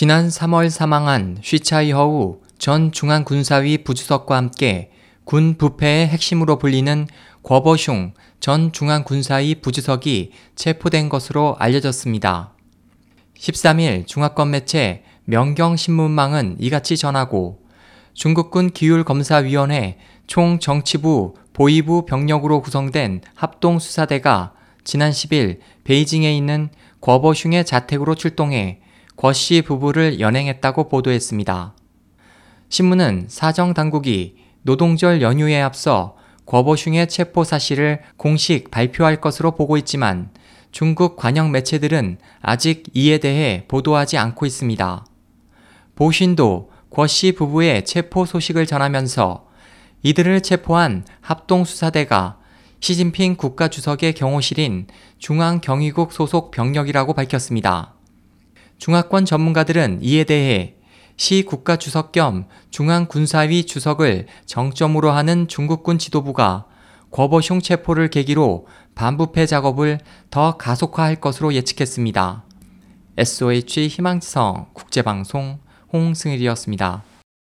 지난 3월 사망한 쉬차이허우 전 중앙군사위 부주석과 함께 군 부패의 핵심으로 불리는 궈버슝 전 중앙군사위 부주석이 체포된 것으로 알려졌습니다. 13일 중화권 매체 명경신문망은 이같이 전하고 중국군 기율검사위원회 총정치부 보위부 병력으로 구성된 합동수사대가 지난 10일 베이징에 있는 궈버슝의 자택으로 출동해 궈씨 부부를 연행했다고 보도했습니다. 신문은 사정 당국이 노동절 연휴에 앞서 궈버슝의 체포 사실을 공식 발표할 것으로 보고 있지만 중국 관영 매체들은 아직 이에 대해 보도하지 않고 있습니다. 보신도 궈씨 부부의 체포 소식을 전하면서 이들을 체포한 합동수사대가 시진핑 국가주석의 경호실인 중앙경위국 소속 병력이라고 밝혔습니다. 중화권 전문가들은 이에 대해 시 국가 주석 겸 중앙군사위 주석을 정점으로 하는 중국군 지도부가 궈버슝 체포를 계기로 반부패 작업을 더 가속화할 것으로 예측했습니다. SOH 희망지성 국제방송 홍승일이었습니다.